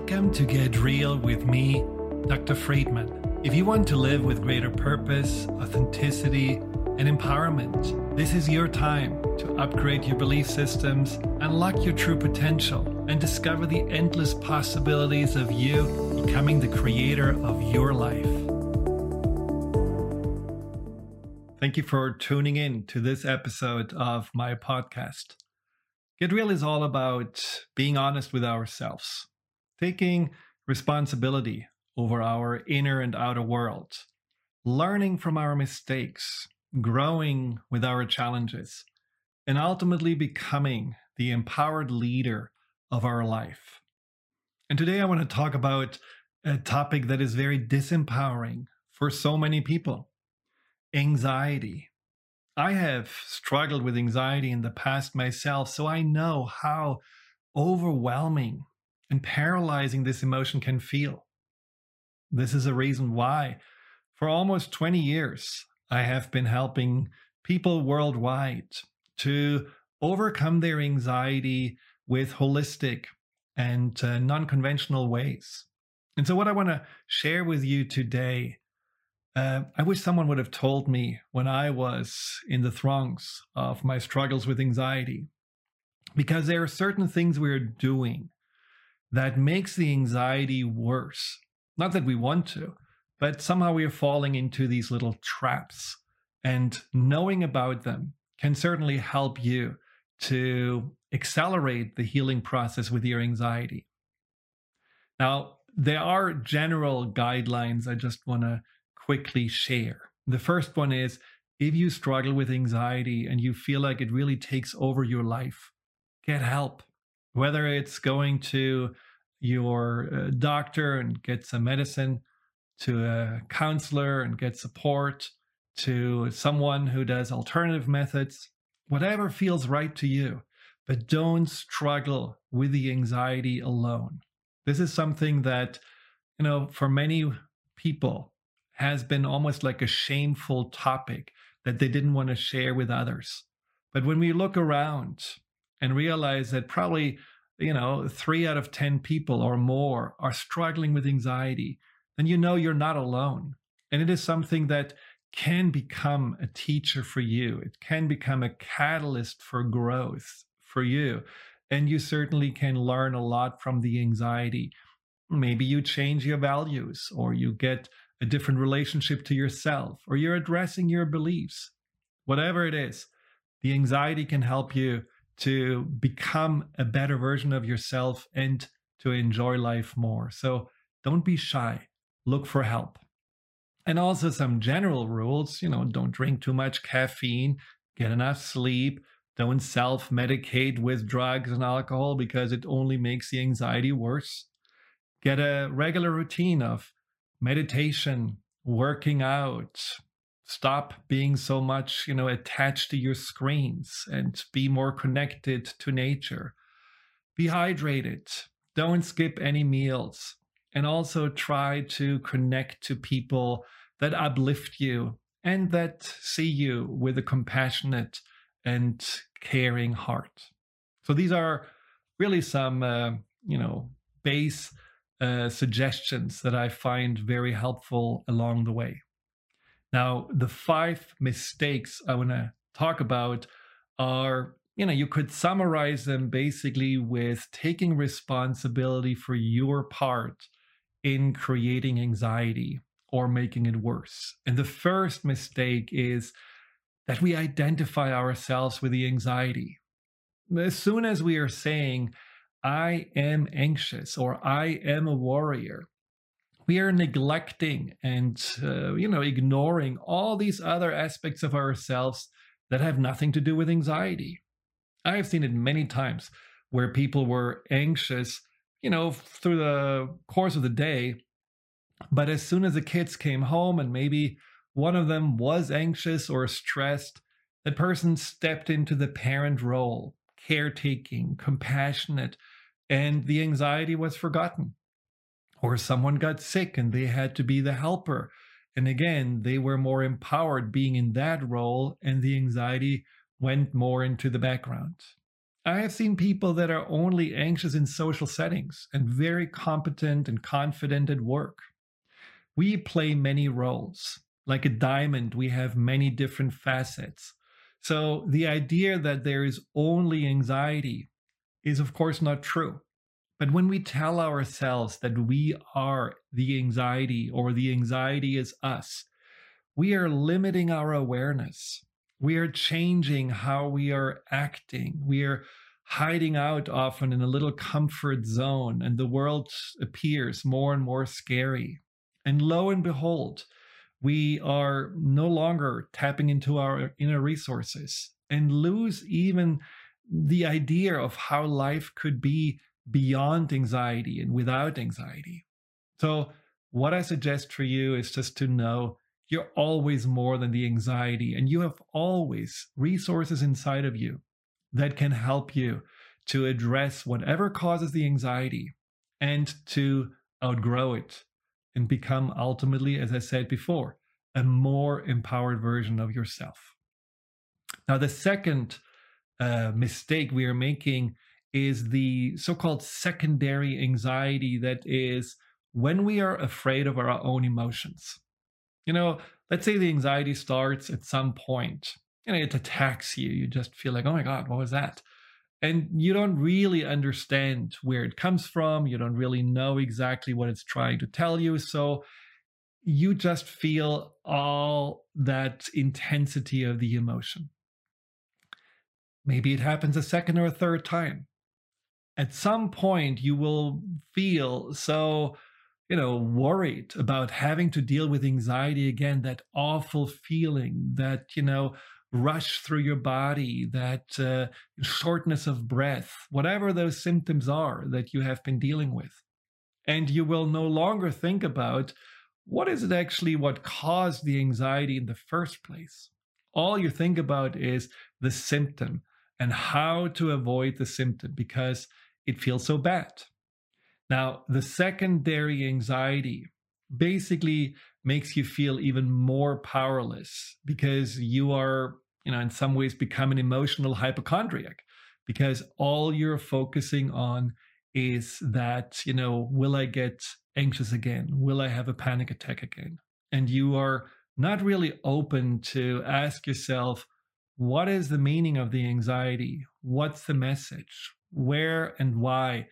Welcome to Get Real with me, Dr. Friedman. If you want to live with greater purpose, authenticity, and empowerment, this is your time to upgrade your belief systems, unlock your true potential, and discover the endless possibilities of you becoming the creator of your life. Thank you for tuning in to this episode of my podcast. Get Real is all about being honest with ourselves taking responsibility over our inner and outer world, learning from our mistakes, growing with our challenges, and ultimately becoming the empowered leader of our life. And today I want to talk about a topic that is very disempowering for so many people anxiety. I have struggled with anxiety in the past myself, so I know how overwhelming and paralyzing this emotion can feel. This is a reason why, for almost 20 years, I have been helping people worldwide to overcome their anxiety with holistic and uh, non conventional ways. And so, what I want to share with you today, uh, I wish someone would have told me when I was in the throngs of my struggles with anxiety, because there are certain things we're doing that makes the anxiety worse. Not that we want to, but somehow we are falling into these little traps. And knowing about them can certainly help you to accelerate the healing process with your anxiety. Now, there are general guidelines I just want to quickly share. The first one is if you struggle with anxiety and you feel like it really takes over your life, get help whether it's going to your uh, doctor and get some medicine, to a counselor and get support, to someone who does alternative methods, whatever feels right to you. But don't struggle with the anxiety alone. This is something that, you know, for many people has been almost like a shameful topic that they didn't want to share with others. But when we look around and realize that probably, you know, three out of 10 people or more are struggling with anxiety, then you know you're not alone. And it is something that can become a teacher for you. It can become a catalyst for growth for you. And you certainly can learn a lot from the anxiety. Maybe you change your values, or you get a different relationship to yourself, or you're addressing your beliefs. Whatever it is, the anxiety can help you to become a better version of yourself and to enjoy life more. So don't be shy, look for help. And also some general rules, you know, don't drink too much caffeine, get enough sleep, don't self medicate with drugs and alcohol because it only makes the anxiety worse. Get a regular routine of meditation, working out, stop being so much you know attached to your screens and be more connected to nature. Be hydrated. Don't skip any meals. And also try to connect to people that uplift you and that see you with a compassionate and caring heart. So these are really some uh, you know base uh, suggestions that i find very helpful along the way now, the five mistakes I want to talk about are, you know, you could summarize them basically with taking responsibility for your part in creating anxiety or making it worse. And the first mistake is that we identify ourselves with the anxiety. As soon as we are saying, I am anxious or I am a warrior, we are neglecting and uh, you know ignoring all these other aspects of ourselves that have nothing to do with anxiety. I have seen it many times where people were anxious you know through the course of the day but as soon as the kids came home and maybe one of them was anxious or stressed that person stepped into the parent role caretaking compassionate and the anxiety was forgotten or someone got sick and they had to be the helper. And again, they were more empowered being in that role, and the anxiety went more into the background. I have seen people that are only anxious in social settings and very competent and confident at work. We play many roles. Like a diamond, we have many different facets. So the idea that there is only anxiety is, of course, not true. But when we tell ourselves that we are the anxiety or the anxiety is us, we are limiting our awareness. We are changing how we are acting. We are hiding out often in a little comfort zone, and the world appears more and more scary. And lo and behold, we are no longer tapping into our inner resources and lose even the idea of how life could be beyond anxiety and without anxiety. So, what I suggest for you is just to know you're always more than the anxiety, and you have always resources inside of you that can help you to address whatever causes the anxiety and to outgrow it and become ultimately, as I said before, a more empowered version of yourself. Now, the second uh, mistake we are making is the so called secondary anxiety that is when we are afraid of our own emotions. You know, let's say the anxiety starts at some point, you know, it attacks you. You just feel like, oh my God, what was that? And you don't really understand where it comes from. You don't really know exactly what it's trying to tell you. So you just feel all that intensity of the emotion. Maybe it happens a second or a third time. At some point, you will feel so you know, worried about having to deal with anxiety again, that awful feeling, that, you know, rush through your body, that uh, shortness of breath, whatever those symptoms are that you have been dealing with. And you will no longer think about what is it actually what caused the anxiety in the first place. All you think about is the symptom and how to avoid the symptom because it feels so bad. Now, the secondary anxiety basically makes you feel even more powerless because you are, you know, in some ways become an emotional hypochondriac because all you're focusing on is that, you know, will I get anxious again? Will I have a panic attack again? And you are not really open to ask yourself, what is the meaning of the anxiety? What's the message? Where and why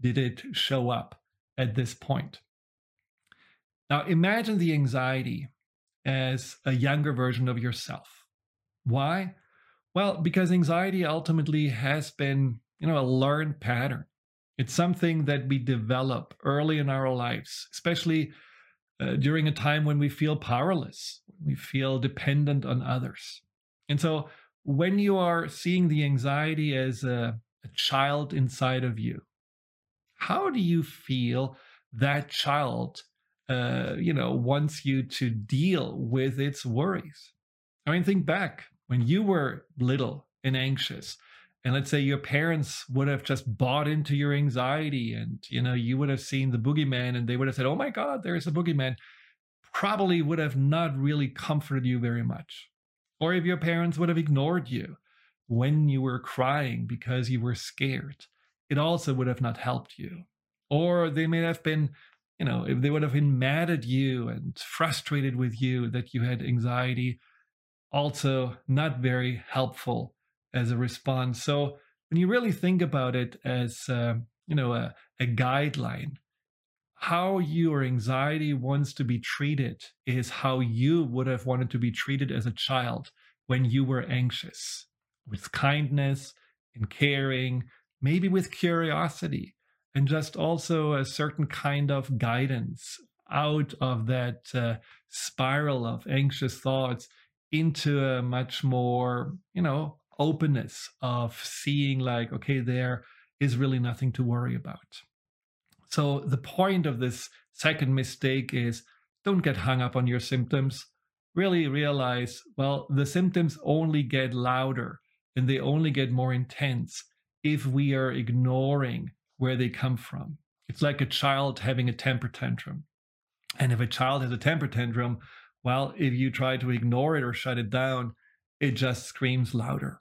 did it show up at this point? Now, imagine the anxiety as a younger version of yourself. Why? Well, because anxiety ultimately has been, you know, a learned pattern. It's something that we develop early in our lives, especially uh, during a time when we feel powerless, we feel dependent on others. And so when you are seeing the anxiety as a, a child inside of you, how do you feel that child uh, you know wants you to deal with its worries? I mean think back when you were little and anxious and let's say your parents would have just bought into your anxiety and you know you would have seen the boogeyman and they would have said oh my god there's a boogeyman probably would have not really comforted you very much. Or if your parents would have ignored you when you were crying because you were scared it also would have not helped you. Or they may have been, you know, if they would have been mad at you and frustrated with you that you had anxiety, also not very helpful as a response. So when you really think about it as, uh, you know, a, a guideline, how your anxiety wants to be treated is how you would have wanted to be treated as a child when you were anxious with kindness and caring maybe with curiosity and just also a certain kind of guidance out of that uh, spiral of anxious thoughts into a much more, you know, openness of seeing like, okay, there is really nothing to worry about. So the point of this second mistake is don't get hung up on your symptoms. Really realize, well, the symptoms only get louder and they only get more intense if we are ignoring where they come from. It's like a child having a temper tantrum. And if a child has a temper tantrum, well, if you try to ignore it or shut it down, it just screams louder.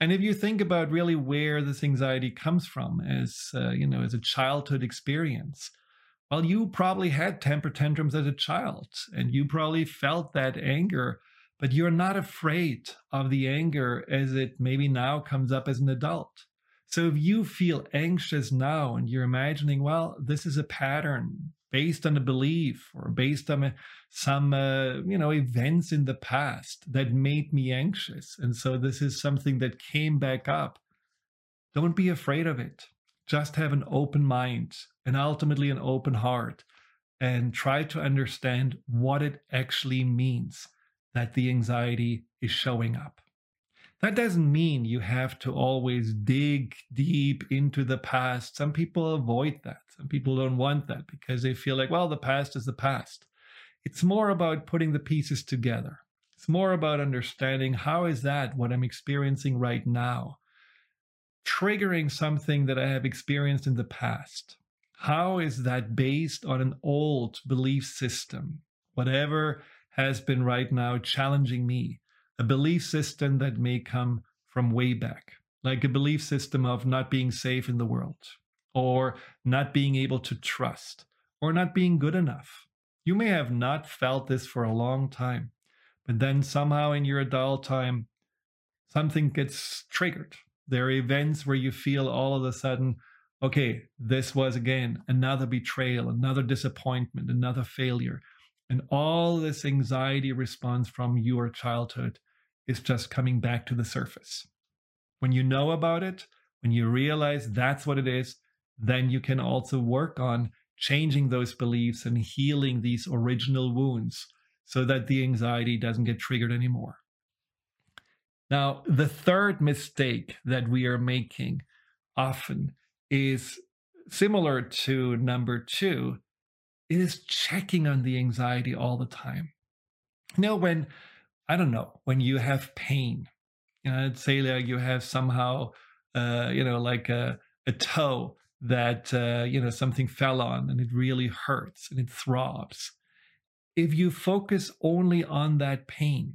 And if you think about really where this anxiety comes from as, uh, you know, as a childhood experience, well, you probably had temper tantrums as a child and you probably felt that anger, but you're not afraid of the anger as it maybe now comes up as an adult. So if you feel anxious now and you're imagining, well, this is a pattern based on a belief or based on a, some uh, you know events in the past that made me anxious and so this is something that came back up don't be afraid of it just have an open mind and ultimately an open heart and try to understand what it actually means that the anxiety is showing up that doesn't mean you have to always dig deep into the past. Some people avoid that. Some people don't want that because they feel like, well, the past is the past. It's more about putting the pieces together. It's more about understanding how is that what I'm experiencing right now, triggering something that I have experienced in the past. How is that based on an old belief system? Whatever has been right now challenging me a belief system that may come from way back, like a belief system of not being safe in the world, or not being able to trust, or not being good enough. You may have not felt this for a long time, but then somehow in your adult time, something gets triggered. There are events where you feel all of a sudden, okay, this was again another betrayal, another disappointment, another failure. And all this anxiety response from your childhood is just coming back to the surface. When you know about it, when you realize that's what it is, then you can also work on changing those beliefs and healing these original wounds so that the anxiety doesn't get triggered anymore. Now, the third mistake that we are making often is similar to number two. It is checking on the anxiety all the time. You know, when I don't know, when you have pain, you know, let's say like you have somehow, uh, you know, like a, a toe that, uh, you know, something fell on and it really hurts and it throbs. If you focus only on that pain,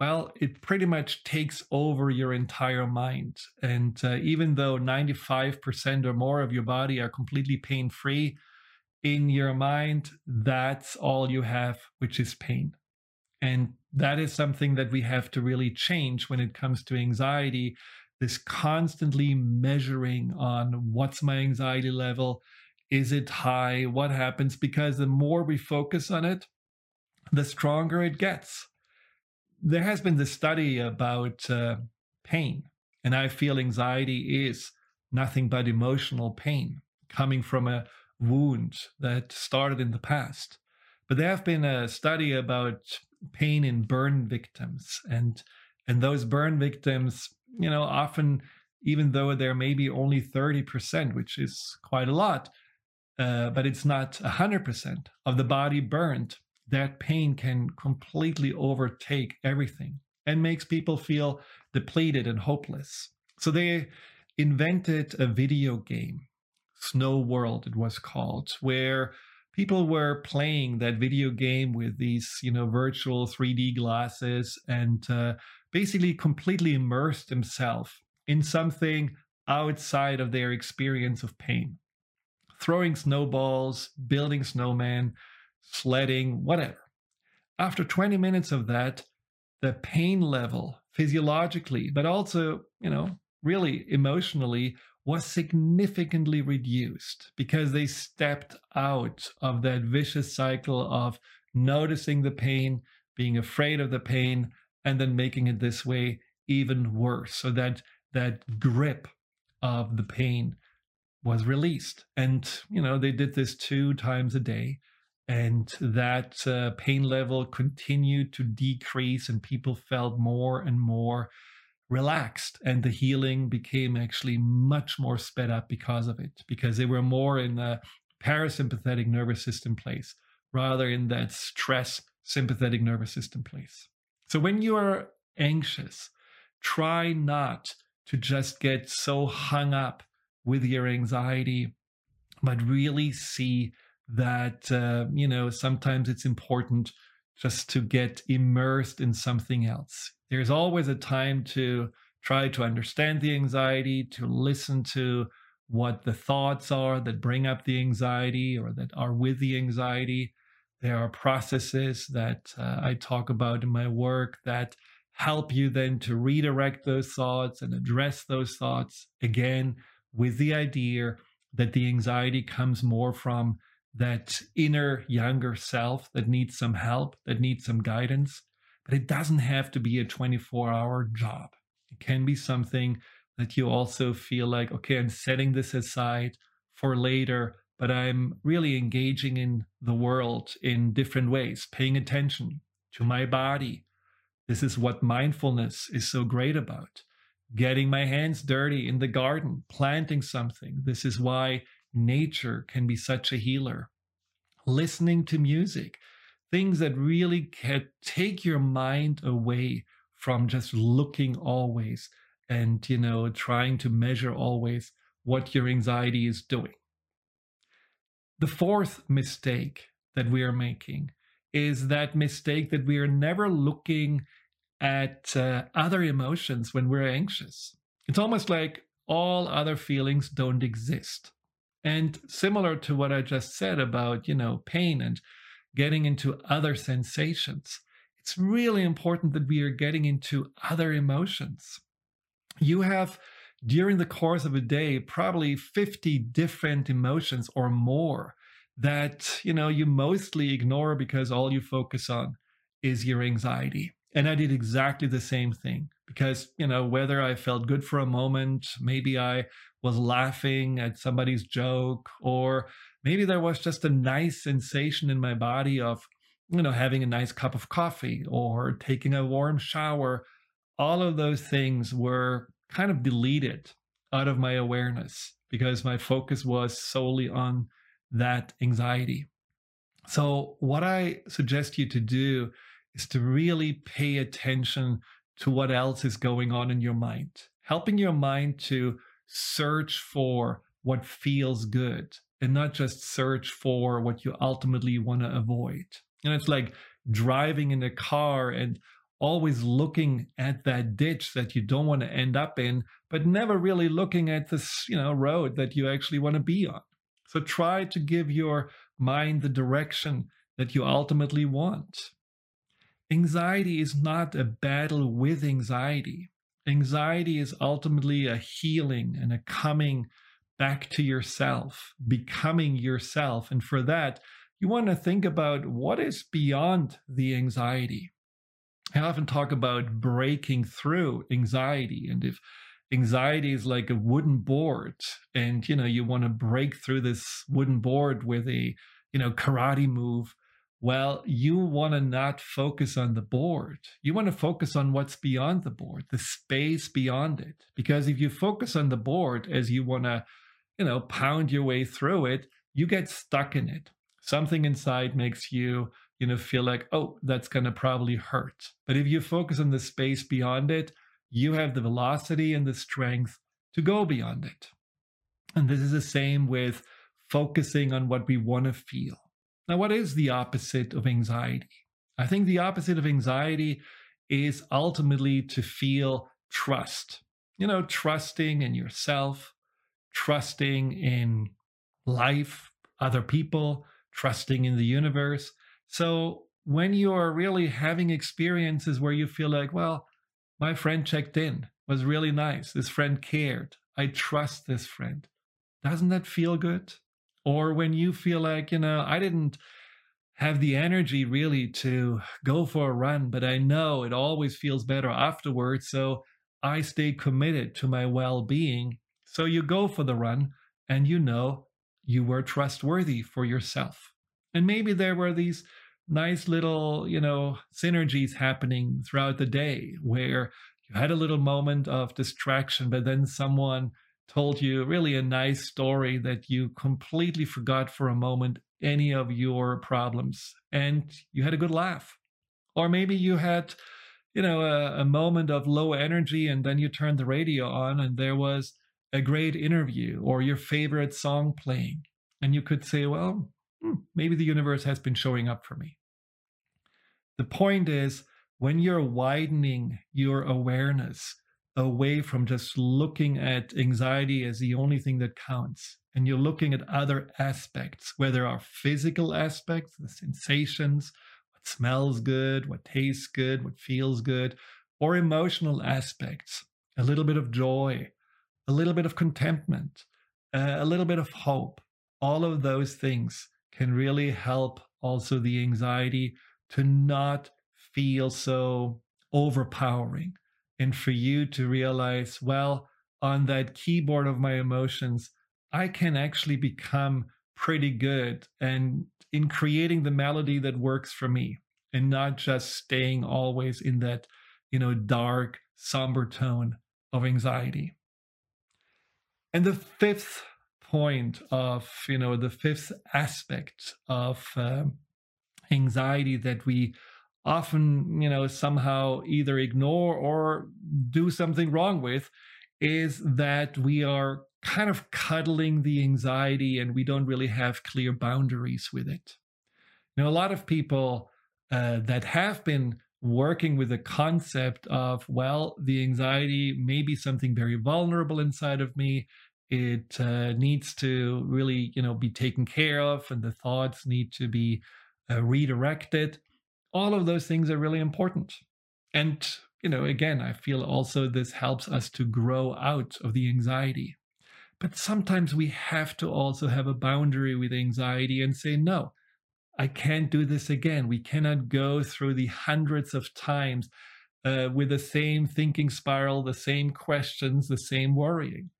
well, it pretty much takes over your entire mind. And uh, even though 95% or more of your body are completely pain free, in your mind, that's all you have, which is pain. And that is something that we have to really change when it comes to anxiety this constantly measuring on what's my anxiety level is it high what happens because the more we focus on it the stronger it gets there has been this study about uh, pain and i feel anxiety is nothing but emotional pain coming from a wound that started in the past. But there have been a study about pain in burn victims and and those burn victims you know often even though they're maybe only 30% which is quite a lot uh, but it's not 100% of the body burned that pain can completely overtake everything and makes people feel depleted and hopeless. So they invented a video game SnowWorld it was called where people were playing that video game with these, you know, virtual 3D glasses and uh, basically completely immersed themselves in something outside of their experience of pain. Throwing snowballs, building snowmen, sledding, whatever. After 20 minutes of that, the pain level physiologically, but also, you know, really emotionally was significantly reduced because they stepped out of that vicious cycle of noticing the pain, being afraid of the pain, and then making it this way even worse. So that that grip of the pain was released. And, you know, they did this two times a day. And that uh, pain level continued to decrease, and people felt more and more relaxed and the healing became actually much more sped up because of it because they were more in the parasympathetic nervous system place rather in that stress sympathetic nervous system place. So when you are anxious try not to just get so hung up with your anxiety but really see that uh, you know sometimes it's important just to get immersed in something else there's always a time to try to understand the anxiety, to listen to what the thoughts are that bring up the anxiety or that are with the anxiety. There are processes that uh, I talk about in my work that help you then to redirect those thoughts and address those thoughts again with the idea that the anxiety comes more from that inner younger self that needs some help, that needs some guidance. But it doesn't have to be a 24 hour job. It can be something that you also feel like, okay, I'm setting this aside for later, but I'm really engaging in the world in different ways, paying attention to my body. This is what mindfulness is so great about. Getting my hands dirty in the garden, planting something. This is why nature can be such a healer. Listening to music, things that really can take your mind away from just looking always and, you know, trying to measure always what your anxiety is doing. The fourth mistake that we are making is that mistake that we are never looking at uh, other emotions when we're anxious. It's almost like all other feelings don't exist. And similar to what I just said about, you know, pain and getting into other sensations, it's really important that we are getting into other emotions. You have, during the course of a day, probably 50 different emotions or more that, you know, you mostly ignore because all you focus on is your anxiety. And I did exactly the same thing because, you know, whether I felt good for a moment, maybe I was laughing at somebody's joke, or maybe there was just a nice sensation in my body of, you know, having a nice cup of coffee or taking a warm shower. All of those things were kind of deleted out of my awareness because my focus was solely on that anxiety. So, what I suggest you to do is to really pay attention to what else is going on in your mind, helping your mind to search for what feels good and not just search for what you ultimately want to avoid. And it's like driving in a car and always looking at that ditch that you don't want to end up in, but never really looking at this, you know, road that you actually want to be on. So try to give your mind the direction that you ultimately want. Anxiety is not a battle with anxiety. Anxiety is ultimately a healing and a coming back to yourself, becoming yourself. And for that, you want to think about what is beyond the anxiety. I often talk about breaking through anxiety. And if anxiety is like a wooden board and you know you want to break through this wooden board with a you know karate move well you want to not focus on the board you want to focus on what's beyond the board the space beyond it because if you focus on the board as you want to you know pound your way through it you get stuck in it. Something inside makes you you know feel like oh that's going to probably hurt. But if you focus on the space beyond it you have the velocity and the strength to go beyond it. And this is the same with focusing on what we want to feel. Now what is the opposite of anxiety? I think the opposite of anxiety is ultimately to feel trust. You know trusting in yourself trusting in life other people trusting in the universe. So when you are really having experiences where you feel like, well, my friend checked in, was really nice. This friend cared. I trust this friend. Doesn't that feel good? Or when you feel like, you know, I didn't have the energy really to go for a run, but I know it always feels better afterwards. So I stay committed to my well being. So you go for the run and you know you were trustworthy for yourself. And maybe there were these nice little, you know, synergies happening throughout the day where you had a little moment of distraction, but then someone told you really a nice story that you completely forgot for a moment any of your problems and you had a good laugh. Or maybe you had, you know, a, a moment of low energy and then you turned the radio on and there was a great interview or your favorite song playing. And you could say, well, hmm, maybe the universe has been showing up for me. The point is, when you're widening your awareness, away from just looking at anxiety as the only thing that counts. And you're looking at other aspects, where there are physical aspects, the sensations, what smells good, what tastes good, what feels good, or emotional aspects, a little bit of joy, a little bit of contentment, uh, a little bit of hope. All of those things can really help also the anxiety to not feel so overpowering and for you to realize, well, on that keyboard of my emotions, I can actually become pretty good and in creating the melody that works for me and not just staying always in that, you know, dark, somber tone of anxiety. And the fifth point of, you know, the fifth aspect of um, anxiety that we often, you know, somehow either ignore or do something wrong with is that we are kind of cuddling the anxiety and we don't really have clear boundaries with it. Now, a lot of people uh, that have been working with the concept of, well, the anxiety may be something very vulnerable inside of me. It uh, needs to really, you know, be taken care of, and the thoughts need to be uh, redirected all of those things are really important. And, you know, again, I feel also this helps us to grow out of the anxiety. But sometimes we have to also have a boundary with anxiety and say, no, I can't do this again. We cannot go through the hundreds of times uh, with the same thinking spiral, the same questions, the same worrying.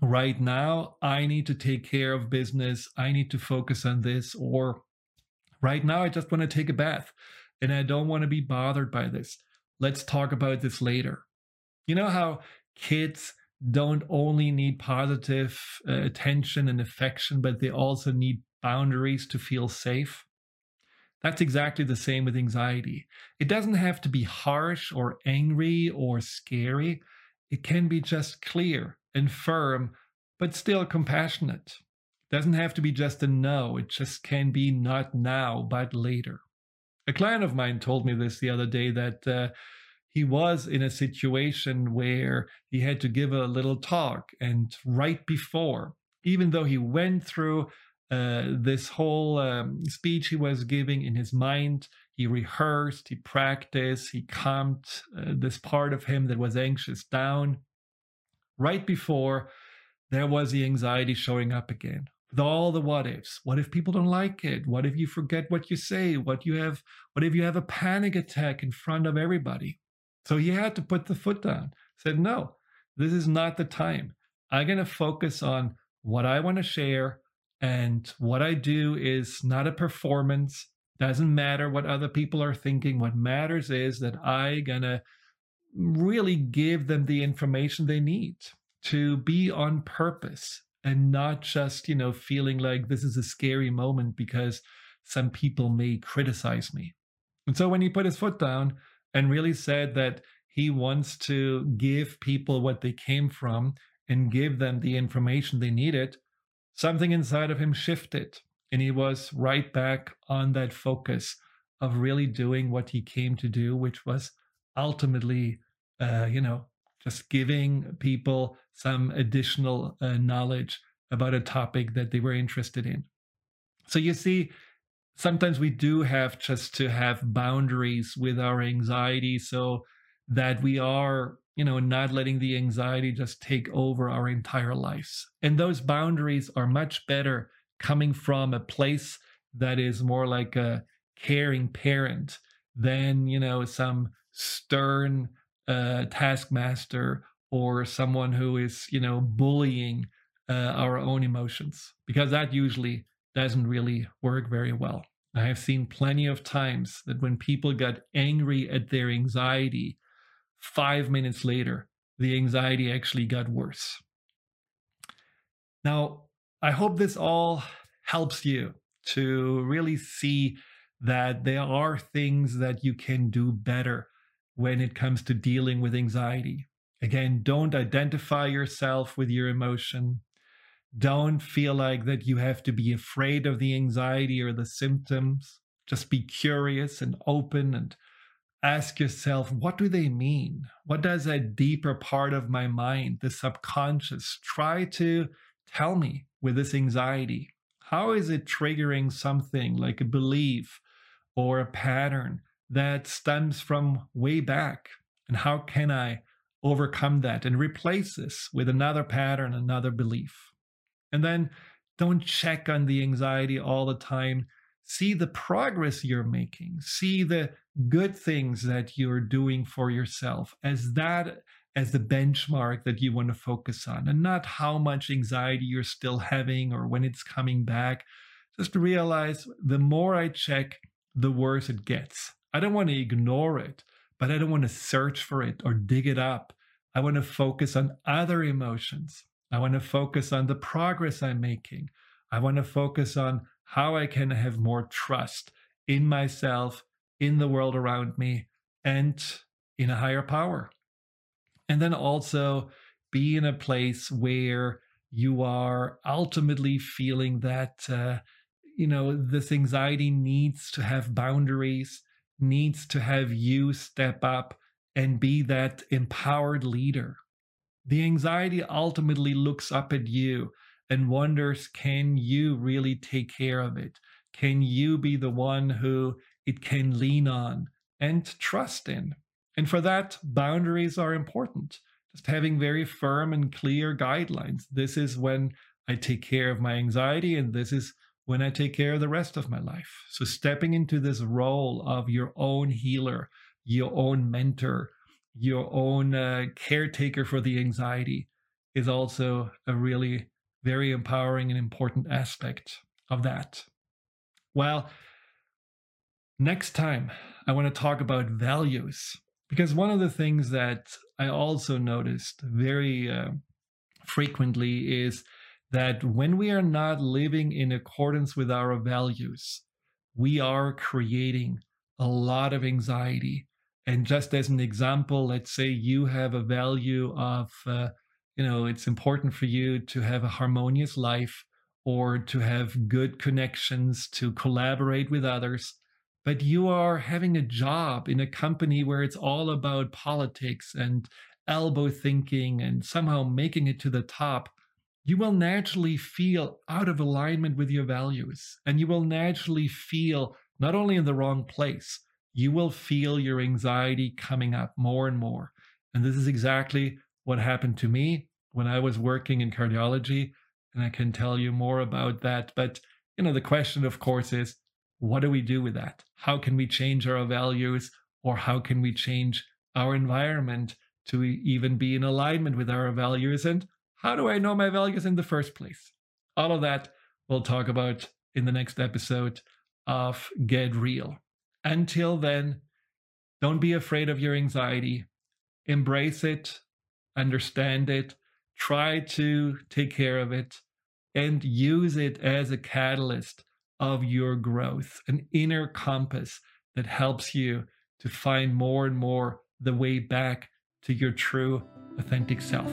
Right now, I need to take care of business. I need to focus on this, or Right now, I just want to take a bath and I don't want to be bothered by this. Let's talk about this later. You know how kids don't only need positive uh, attention and affection, but they also need boundaries to feel safe? That's exactly the same with anxiety. It doesn't have to be harsh or angry or scary. It can be just clear and firm, but still compassionate. It Doesn't have to be just a no, it just can be not now, but later. A client of mine told me this the other day that uh, he was in a situation where he had to give a little talk, and right before, even though he went through uh, this whole um, speech he was giving in his mind, he rehearsed, he practiced, he calmed uh, this part of him that was anxious down. Right before, there was the anxiety showing up again with all the what ifs. What if people don't like it? What if you forget what you say? What you have what if you have a panic attack in front of everybody? So he had to put the foot down. Said, "No, this is not the time. I'm going to focus on what I want to share and what I do is not a performance. Doesn't matter what other people are thinking. What matters is that I to really give them the information they need to be on purpose and not just, you know, feeling like this is a scary moment because some people may criticize me. And so when he put his foot down and really said that he wants to give people what they came from and give them the information they needed, something inside of him shifted. And he was right back on that focus of really doing what he came to do, which was ultimately, uh, you know, just giving people some additional uh, knowledge about a topic that they were interested in. So you see, sometimes we do have just to have boundaries with our anxiety so that we are, you know, not letting the anxiety just take over our entire lives. And those boundaries are much better coming from a place that is more like a caring parent than, you know, some stern uh, taskmaster or someone who is, you know, bullying uh, our own emotions, because that usually doesn't really work very well. I have seen plenty of times that when people got angry at their anxiety, five minutes later, the anxiety actually got worse. Now, I hope this all helps you to really see that there are things that you can do better when it comes to dealing with anxiety. Again, don't identify yourself with your emotion. Don't feel like that you have to be afraid of the anxiety or the symptoms. Just be curious and open and ask yourself, what do they mean? What does a deeper part of my mind, the subconscious, try to tell me with this anxiety? How is it triggering something like a belief or a pattern that stems from way back? And how can I overcome that and replace this with another pattern, another belief? And then don't check on the anxiety all the time. See the progress you're making. See the good things that you're doing for yourself as that as the benchmark that you want to focus on and not how much anxiety you're still having or when it's coming back. Just realize the more I check, the worse it gets. I don't want to ignore it, but I don't want to search for it or dig it up. I want to focus on other emotions. I want to focus on the progress I'm making. I want to focus on how I can have more trust in myself, in the world around me, and in a higher power. And then also be in a place where you are ultimately feeling that, uh, you know, this anxiety needs to have boundaries, needs to have you step up and be that empowered leader the anxiety ultimately looks up at you and wonders can you really take care of it? Can you be the one who it can lean on and trust in? And for that, boundaries are important. Just having very firm and clear guidelines. This is when I take care of my anxiety, and this is when I take care of the rest of my life. So, stepping into this role of your own healer, your own mentor, your own uh, caretaker for the anxiety is also a really very empowering and important aspect of that. Well, next time I want to talk about values because one of the things that I also noticed very uh, frequently is that when we are not living in accordance with our values, we are creating a lot of anxiety and just as an example, let's say you have a value of, uh, you know, it's important for you to have a harmonious life or to have good connections, to collaborate with others. But you are having a job in a company where it's all about politics and elbow thinking and somehow making it to the top you will naturally feel out of alignment with your values and you will naturally feel not only in the wrong place, you will feel your anxiety coming up more and more. And this is exactly what happened to me when I was working in cardiology. And I can tell you more about that. But, you know, the question, of course, is what do we do with that? How can we change our values or how can we change our environment to even be in alignment with our values? And how do I know my values in the first place? All of that we'll talk about in the next episode of Get Real. Until then, don't be afraid of your anxiety. Embrace it, understand it, try to take care of it, and use it as a catalyst of your growth, an inner compass that helps you to find more and more the way back to your true, authentic self.